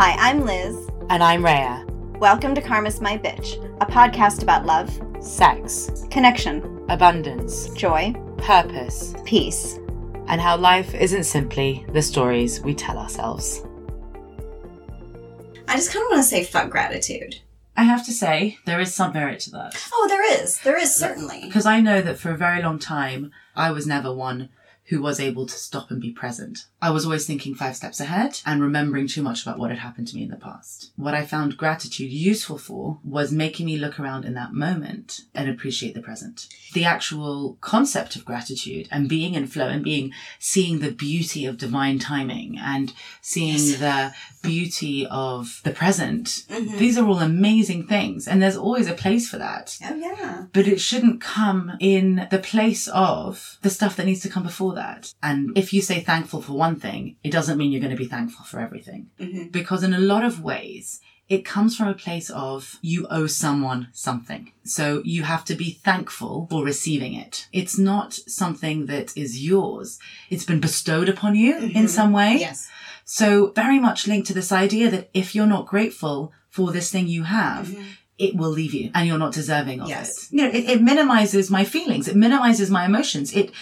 Hi, I'm Liz. And I'm Rhea. Welcome to Karma's My Bitch, a podcast about love, sex, connection, abundance, joy, purpose, peace, and how life isn't simply the stories we tell ourselves. I just kind of want to say fuck gratitude. I have to say, there is some merit to that. Oh, there is. There is certainly. Because I know that for a very long time, I was never one who was able to stop and be present. I was always thinking five steps ahead and remembering too much about what had happened to me in the past. What I found gratitude useful for was making me look around in that moment and appreciate the present. The actual concept of gratitude and being in flow and being, seeing the beauty of divine timing and seeing yes. the beauty of the present. Mm-hmm. These are all amazing things. And there's always a place for that. Oh, yeah. But it shouldn't come in the place of the stuff that needs to come before that. And if you say thankful for one thing, it doesn't mean you're going to be thankful for everything. Mm-hmm. Because in a lot of ways, it comes from a place of you owe someone something. So you have to be thankful for receiving it. It's not something that is yours. It's been bestowed upon you mm-hmm. in some way. Yes. So very much linked to this idea that if you're not grateful for this thing you have, mm-hmm. It will leave you and you're not deserving of yes. it. You know, it, it minimizes my feelings. It minimizes my emotions. It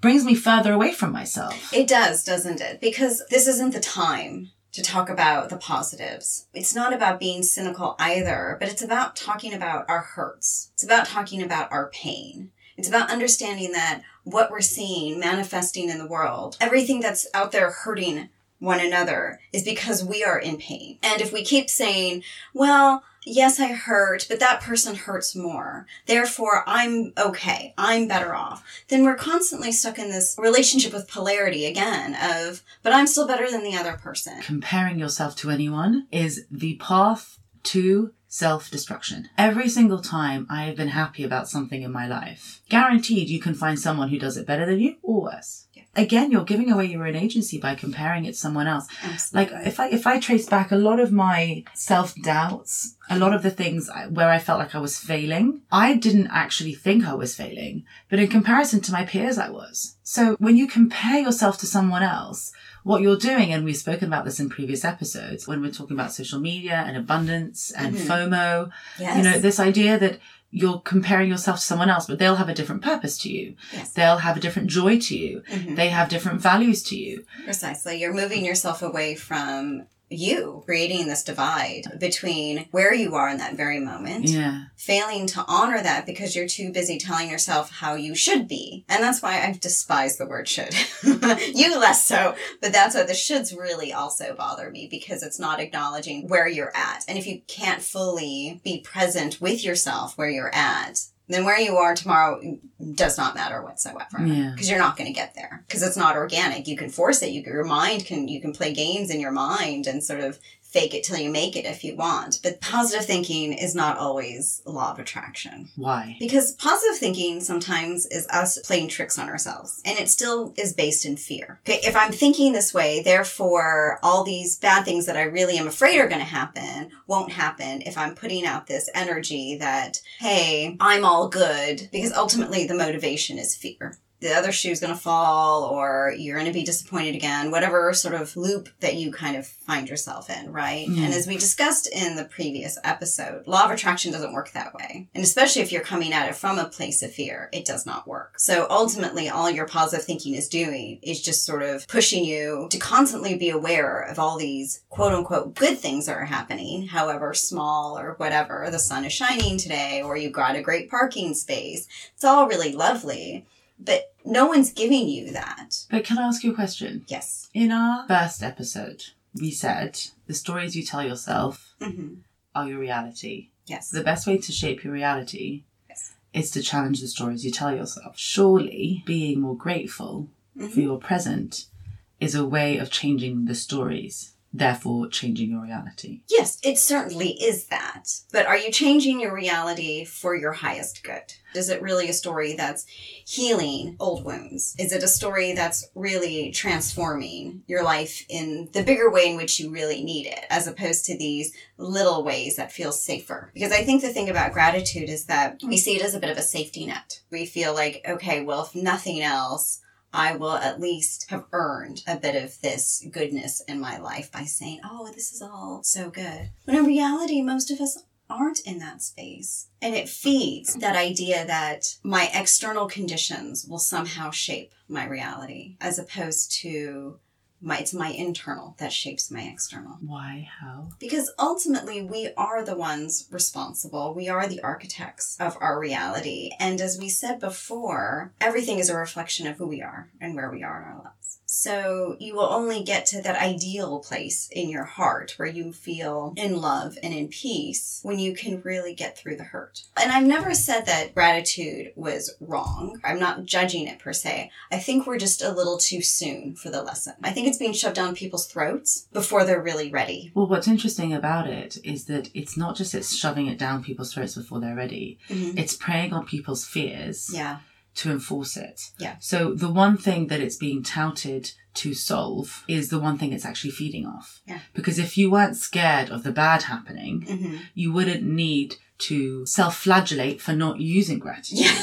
brings me further away from myself. It does, doesn't it? Because this isn't the time to talk about the positives. It's not about being cynical either, but it's about talking about our hurts. It's about talking about our pain. It's about understanding that what we're seeing manifesting in the world, everything that's out there hurting one another is because we are in pain. And if we keep saying, well, yes, I hurt, but that person hurts more. Therefore, I'm okay. I'm better off. Then we're constantly stuck in this relationship with polarity again of, but I'm still better than the other person. Comparing yourself to anyone is the path to self destruction. Every single time I have been happy about something in my life, guaranteed you can find someone who does it better than you or worse again you're giving away your own agency by comparing it to someone else Absolutely. like if i if i trace back a lot of my self-doubts a lot of the things where i felt like i was failing i didn't actually think i was failing but in comparison to my peers i was so when you compare yourself to someone else what you're doing, and we've spoken about this in previous episodes when we're talking about social media and abundance and mm-hmm. FOMO, yes. you know, this idea that you're comparing yourself to someone else, but they'll have a different purpose to you. Yes. They'll have a different joy to you. Mm-hmm. They have different values to you. Precisely. You're moving yourself away from you creating this divide between where you are in that very moment, yeah. failing to honor that because you're too busy telling yourself how you should be. And that's why I despise the word should. you less so, but that's why the shoulds really also bother me because it's not acknowledging where you're at. And if you can't fully be present with yourself where you're at, then where you are tomorrow does not matter whatsoever. Because yeah. you're not going to get there. Because it's not organic. You can force it. You your mind can you can play games in your mind and sort of fake it till you make it if you want. But positive thinking is not always law of attraction. Why? Because positive thinking sometimes is us playing tricks on ourselves and it still is based in fear. Okay, if I'm thinking this way, therefore all these bad things that I really am afraid are going to happen won't happen if I'm putting out this energy that, hey, I'm all good because ultimately the motivation is fear the other shoe's going to fall or you're going to be disappointed again, whatever sort of loop that you kind of find yourself in, right? Mm. And as we discussed in the previous episode, law of attraction doesn't work that way. And especially if you're coming at it from a place of fear, it does not work. So ultimately, all your positive thinking is doing is just sort of pushing you to constantly be aware of all these quote unquote good things that are happening, however small or whatever. The sun is shining today, or you got a great parking space. It's all really lovely but no one's giving you that. But can I ask you a question? Yes. In our first episode, we said the stories you tell yourself mm-hmm. are your reality. Yes. The best way to shape your reality yes. is to challenge the stories you tell yourself. Surely being more grateful mm-hmm. for your present is a way of changing the stories therefore changing your reality. Yes, it certainly is that. But are you changing your reality for your highest good? Is it really a story that's healing old wounds? Is it a story that's really transforming your life in the bigger way in which you really need it, as opposed to these little ways that feel safer? Because I think the thing about gratitude is that we see it as a bit of a safety net. We feel like, okay, well, if nothing else, I will at least have earned a bit of this goodness in my life by saying, oh, this is all so good. When in reality, most of us aren't in that space. And it feeds that idea that my external conditions will somehow shape my reality as opposed to my it's my internal that shapes my external. Why? How? Because ultimately we are the ones responsible. We are the architects of our reality. And as we said before, everything is a reflection of who we are and where we are in our lives. So you will only get to that ideal place in your heart where you feel in love and in peace when you can really get through the hurt. And I've never said that gratitude was wrong. I'm not judging it per se. I think we're just a little too soon for the lesson. I think it's being shoved down people's throats before they're really ready. Well, what's interesting about it is that it's not just it's shoving it down people's throats before they're ready. Mhm. It's preying on people's fears Yeah. To enforce it. Yeah. So the one thing that it's being touted to solve is the one thing it's actually feeding off. Yeah. Because if you weren't scared of the bad happening, hmm you wouldn't need to self-flagellate for not using gratitude.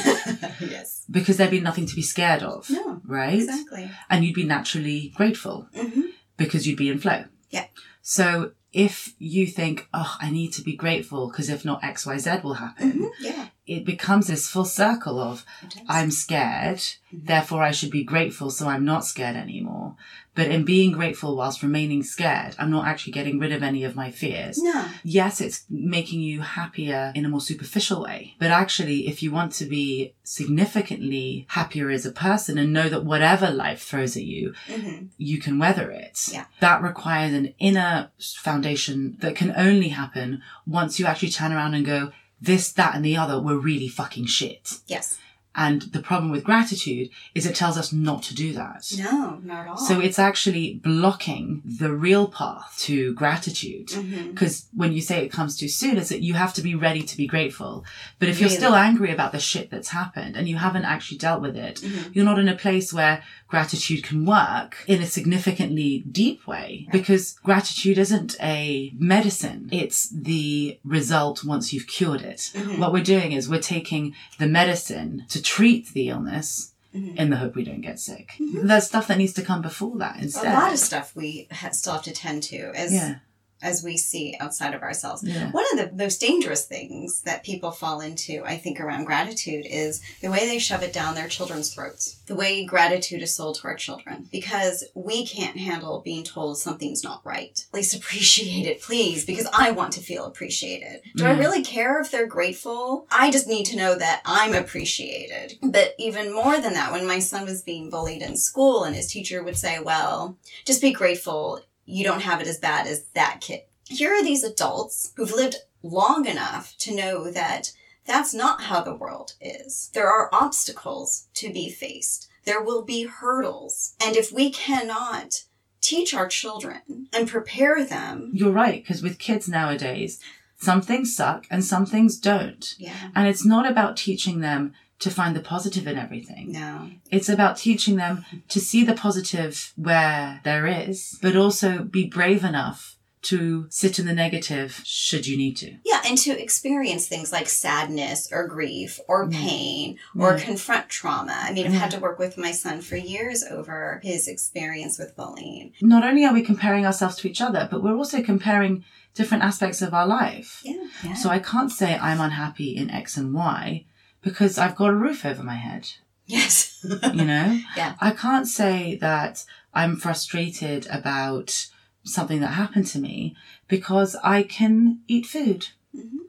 Yes. Because there'd be nothing to be scared of. No. Right? Exactly. And you'd be naturally grateful hmm because you'd be in flow. Yeah. So if you think, oh, I need to be grateful because if not, X, Y, Z will happen, hmm Yeah. It becomes this full circle of. I'm scared, Mhm. therefore I should be grateful so I'm not scared anymore. But in being grateful whilst remaining scared, I'm not actually getting rid of any of my fears. no. Yes, it's making you happier in a more superficial way. But actually, if you want to be significantly happier as a person and know that whatever life throws at you, hmm you can weather it. Yeah. That requires an inner foundation that can only happen once you actually turn around and go, this, that, and the other were really fucking shit. Yes. And the problem with gratitude is it tells us not to do that. No, not at all. So it's actually blocking the real path to gratitude. Because when you say it comes too soon, it's that you have to be ready to be grateful. But if you're still angry about the shit that's happened and you haven't actually dealt with it, Mhm. you're not in a place where gratitude can work in a significantly deep way Right. because gratitude isn't a medicine. It's the result once you've cured it. Mhm. What we're doing is we're taking the medicine to treat the illness Mhm. in the hope we don't get sick. Mhm. There's stuff that needs to come before that instead. a lot of stuff we ha- still have to tend to as Yeah. As we see outside of ourselves. Yeah. One of the most dangerous things that people fall into, I think, around gratitude is the way they shove it down their children's throats. The way gratitude is sold to our children. Because we can't handle being told something's not right. Please appreciate it, please, because I want to feel appreciated. Do I Mm. really care if they're grateful? I just need to know that I'm appreciated. But even more than that, when my son was being bullied in school and his teacher would say, well, just be grateful you don't have it as bad as that kid. Here are these adults who've lived long enough to know that that's not how the world is. There are obstacles to be faced. There will be hurdles. And if we cannot teach our children and prepare them, You're right, because with kids nowadays, some things suck and some things don't. yeah, And it's not about teaching them to find the positive in everything. no, It's about teaching them to see the positive where there is, but also be brave enough to sit in the negative should you need to. Yeah, and to experience things like sadness or grief or Yeah. pain or Yeah. confront trauma. I mean, I've had mm-hmm. to work with my son for years over his experience with bullying. Not only are we comparing ourselves to each other, but we're also comparing different aspects of our life. Yeah. yeah. So I can't say I'm unhappy in X and Y because I've got a roof over my head. yes. you know? Yeah. I can't say that I'm frustrated about something that happened to me because I can eat food.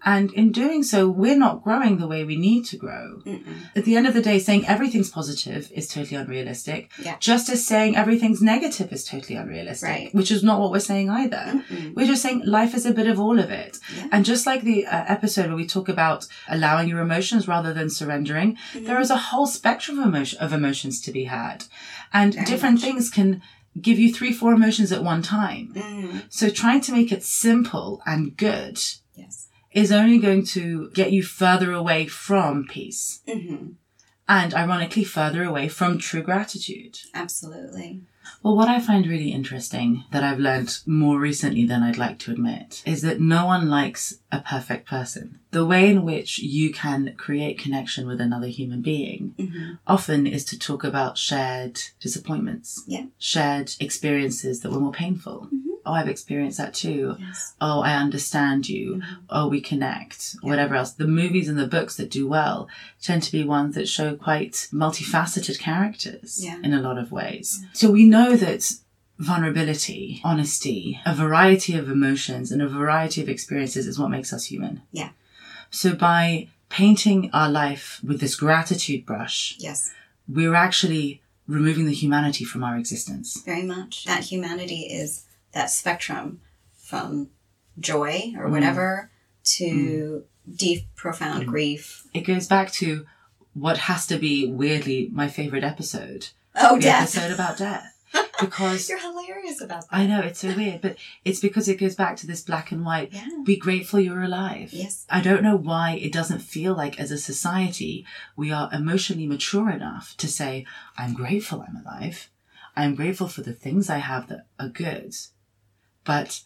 And in doing so, we're not growing the way we need to grow. Mm-mm. At the end of the day, saying everything's positive is totally unrealistic. Yeah. Just as saying everything's negative is totally unrealistic, Right. which is not what we're saying either. Mm-mm. We're just saying life is a bit of all of it. Yeah. And just like the uh, episode where we talk about allowing your emotions rather than surrendering, Mhm. there is a whole spectrum of, emotion, of emotions to be had. And Very different much. things can give you three, four emotions at one time. Mm. So trying to make it simple and good Yes. Is only going to get you further away from peace. hmm and ironically further away from true gratitude. Absolutely. Well, what I find really interesting that I've learned more recently than I'd like to admit is that no one likes a perfect person. The way in which you can create connection with another human being hmm often is to talk about shared disappointments, Yeah. shared experiences that were more painful. Mhm. Oh, I've experienced that too. Yes. Oh, I understand you. Mhm. Oh, we connect. Yeah. Whatever else. The movies and the books that do well tend to be ones that show quite multifaceted characters Yeah. in a lot of ways. So we know that vulnerability, honesty, a variety of emotions and a variety of experiences is what makes us human. Yeah. So by painting our life with this gratitude brush, Yes. we're actually removing the humanity from our existence. Very much. That humanity is that spectrum from joy or Mm. whatever to deep, profound Mm. grief. It goes back to what has to be weirdly my favorite episode. Oh, the death. episode about death. Because You're hilarious about that. I know it's so weird, but it's because it goes back to this black and white. Yeah. Be grateful you're alive. Yes. I don't know why it doesn't feel like as a society we are emotionally mature enough to say, I'm grateful I'm alive. I'm grateful for the things I have that are good, but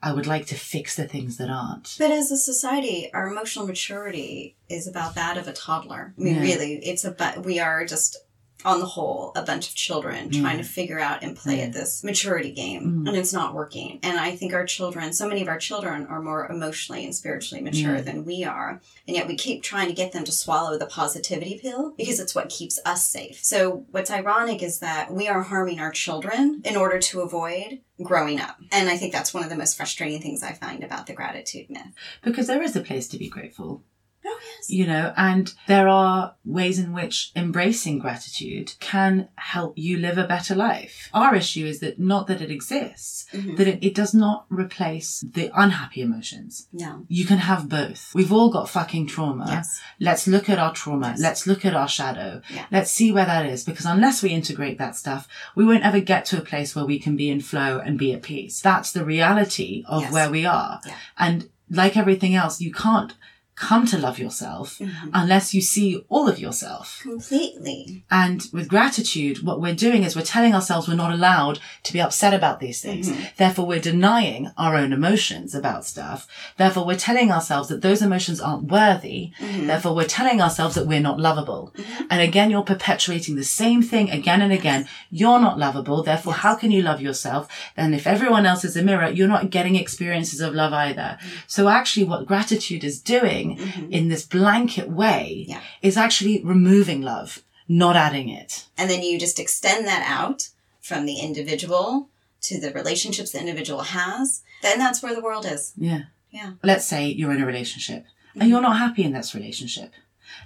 I would like to fix the things that aren't. But as a society, our emotional maturity is about that of a toddler. I mean, Yeah. really, it's about, we are just, on the whole, a bunch of children Yeah. trying to figure out and play at this maturity game, Mm. and it's not working. And I think our children, so many of our children are more emotionally and spiritually mature Yeah. than we are. And yet we keep trying to get them to swallow the positivity pill because it's what keeps us safe. So what's ironic is that we are harming our children in order to avoid growing up. And I think that's one of the most frustrating things I find about the gratitude myth. Because there is a place to be grateful. Oh, yes. you know, and there are ways in which embracing gratitude can help you live a better life. Our issue is that not that it exists, Mhm. that it, it does not replace the unhappy emotions. No. You can have both. We've all got fucking trauma. Yes. Let's look at our trauma. Yes. Let's look at our shadow. Yeah. Let's see where that is because unless we integrate that stuff, we won't ever get to a place where we can be in flow and be at peace. That's the reality of Yes. where we are. Yeah. And like everything else, you can't come to love yourself Mhm. unless you see all of yourself. Completely. And with gratitude, what we're doing is we're telling ourselves we're not allowed to be upset about these things. Mhm. Therefore, we're denying our own emotions about stuff. Therefore, we're telling ourselves that those emotions aren't worthy. Mhm. Therefore, we're telling ourselves that we're not lovable. Mhm. And again, you're perpetuating the same thing again and again. You're not lovable. Therefore, Yes. how can you love yourself? And if everyone else is a mirror, you're not getting experiences of love either. So actually, what gratitude is doing Mhm. in this blanket way Yeah. is actually removing love, not adding it. And then you just extend that out from the individual to the relationships the individual has. Then that's where the world is. Yeah. Yeah. Let's say you're in a relationship and you're not happy in this relationship.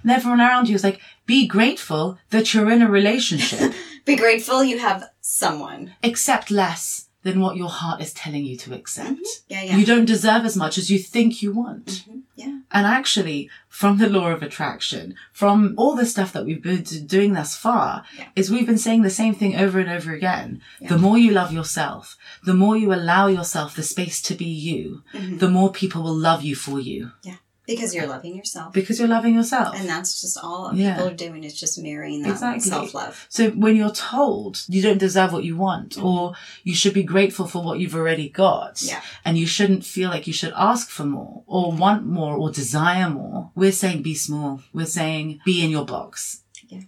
And everyone around you is like, be grateful that you're in a relationship. Be grateful you have someone. accept less than what your heart is telling you to accept. Yeah, yeah. You don't deserve as much as you think you want. Mhm. Yeah. And actually, from the law of attraction, from all the stuff that we've been doing thus far, Yeah. is we've been saying the same thing over and over again. Yeah. The more you love yourself, the more you allow yourself the space to be you, Mhm. the more people will love you for you Because you're loving yourself. because you're loving yourself. And that's just all Yeah. people are doing is just mirroring that Exactly. self love. So when you're told you don't deserve what you want, mm. or you should be grateful for what you've already got, Yeah. and you shouldn't feel like you should ask for more, or want more, or desire more, we're saying be small. We're saying be in your box. Yeah.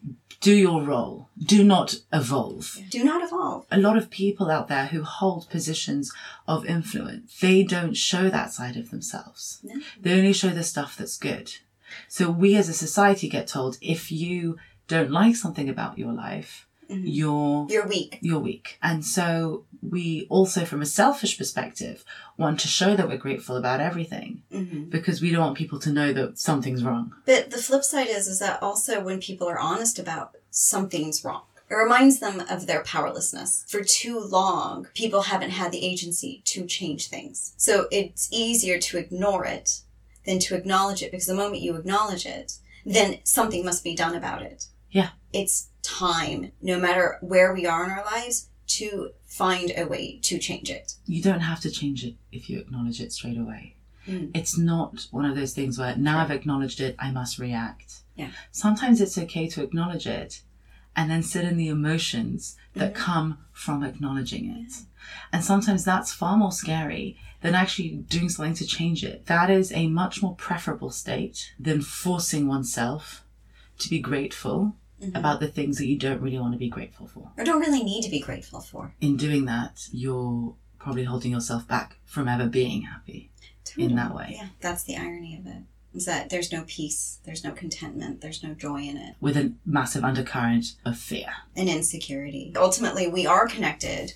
Do your role. Do not evolve. Do not evolve. A lot of people out there who hold positions of influence, they don't show that side of themselves. No. They only show the stuff that's good. So we as a society get told if you don't like something about your life, Mhm. you're You're weak. you're weak. And so we also from a selfish perspective want to show that we're grateful about everything hmm because we don't want people to know that something's wrong. But the flip side is, is that also when people are honest about something's wrong, it reminds them of their powerlessness. For too long, people haven't had the agency to change things. So it's easier to ignore it than to acknowledge it because the moment you acknowledge it, then something must be done about it. Yeah. It's time, no matter where we are in our lives, to find a way to change it. You don't have to change it if you acknowledge it straight away. Mm. It's not one of those things where now I've acknowledged it, I must react. Yeah. Sometimes it's okay to acknowledge it and then sit in the emotions that Mm-hmm. come from acknowledging it. And sometimes that's far more scary than actually doing something to change it. That is a much more preferable state than forcing oneself to be grateful Mm-hmm. about the things that you don't really want to be grateful for. Or don't really need to be grateful for. In doing that, you're probably holding yourself back from ever being happy in that way Yeah, that's the irony of it. Is that there's no peace, there's no contentment, there's no joy in it, with a massive undercurrent of fear. and insecurity. Ultimately, we are connected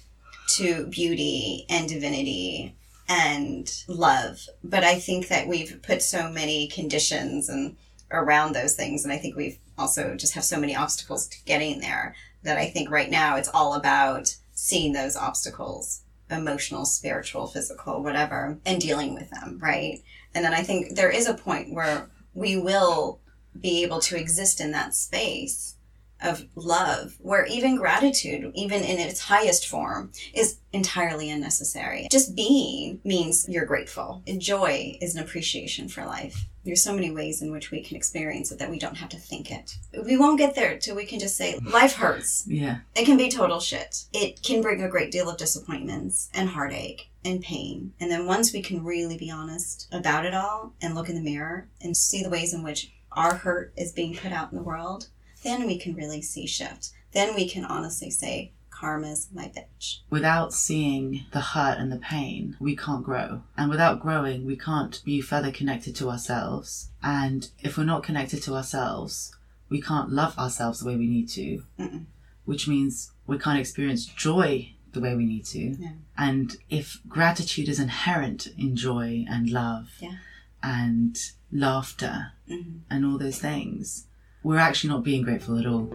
to beauty and divinity and love, but I think that we've put so many conditions and around those things, and I think we've also just have so many obstacles to getting there that I think right now it's all about seeing those obstacles emotional, spiritual, physical, whatever, and dealing with them, right? And then I think there is a point where we will be able to exist in that space of love where even gratitude, even in its highest form, is entirely unnecessary. Just being means you're grateful. And joy is an appreciation for life. There's so many ways in which we can experience it that we don't have to think it. We won't get there till we can just say, life hurts. Yeah. It can be total shit. It can bring a great deal of disappointments and heartache and pain. And then once we can really be honest about it all and look in the mirror and see the ways in which our hurt is being put out in the world, then we can really see shift. Then we can honestly say, karma's my bitch. Without seeing the hurt and the pain, we can't grow. And without growing, we can't be further connected to ourselves. And if we're not connected to ourselves, we can't love ourselves the way we need to, Mm-mm. which means we can't experience joy the way we need to. Yeah. And if gratitude is inherent in joy and love Yeah. and laughter hmm and all those things, we're actually not being grateful at all.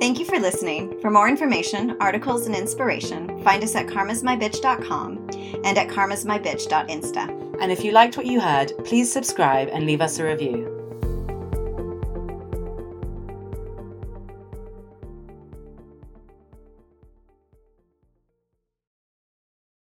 Thank you for listening. For more information, articles, and inspiration, find us at karmasmybitch.com and at karmasmybitch.insta. And if you liked what you heard, please subscribe and leave us a review.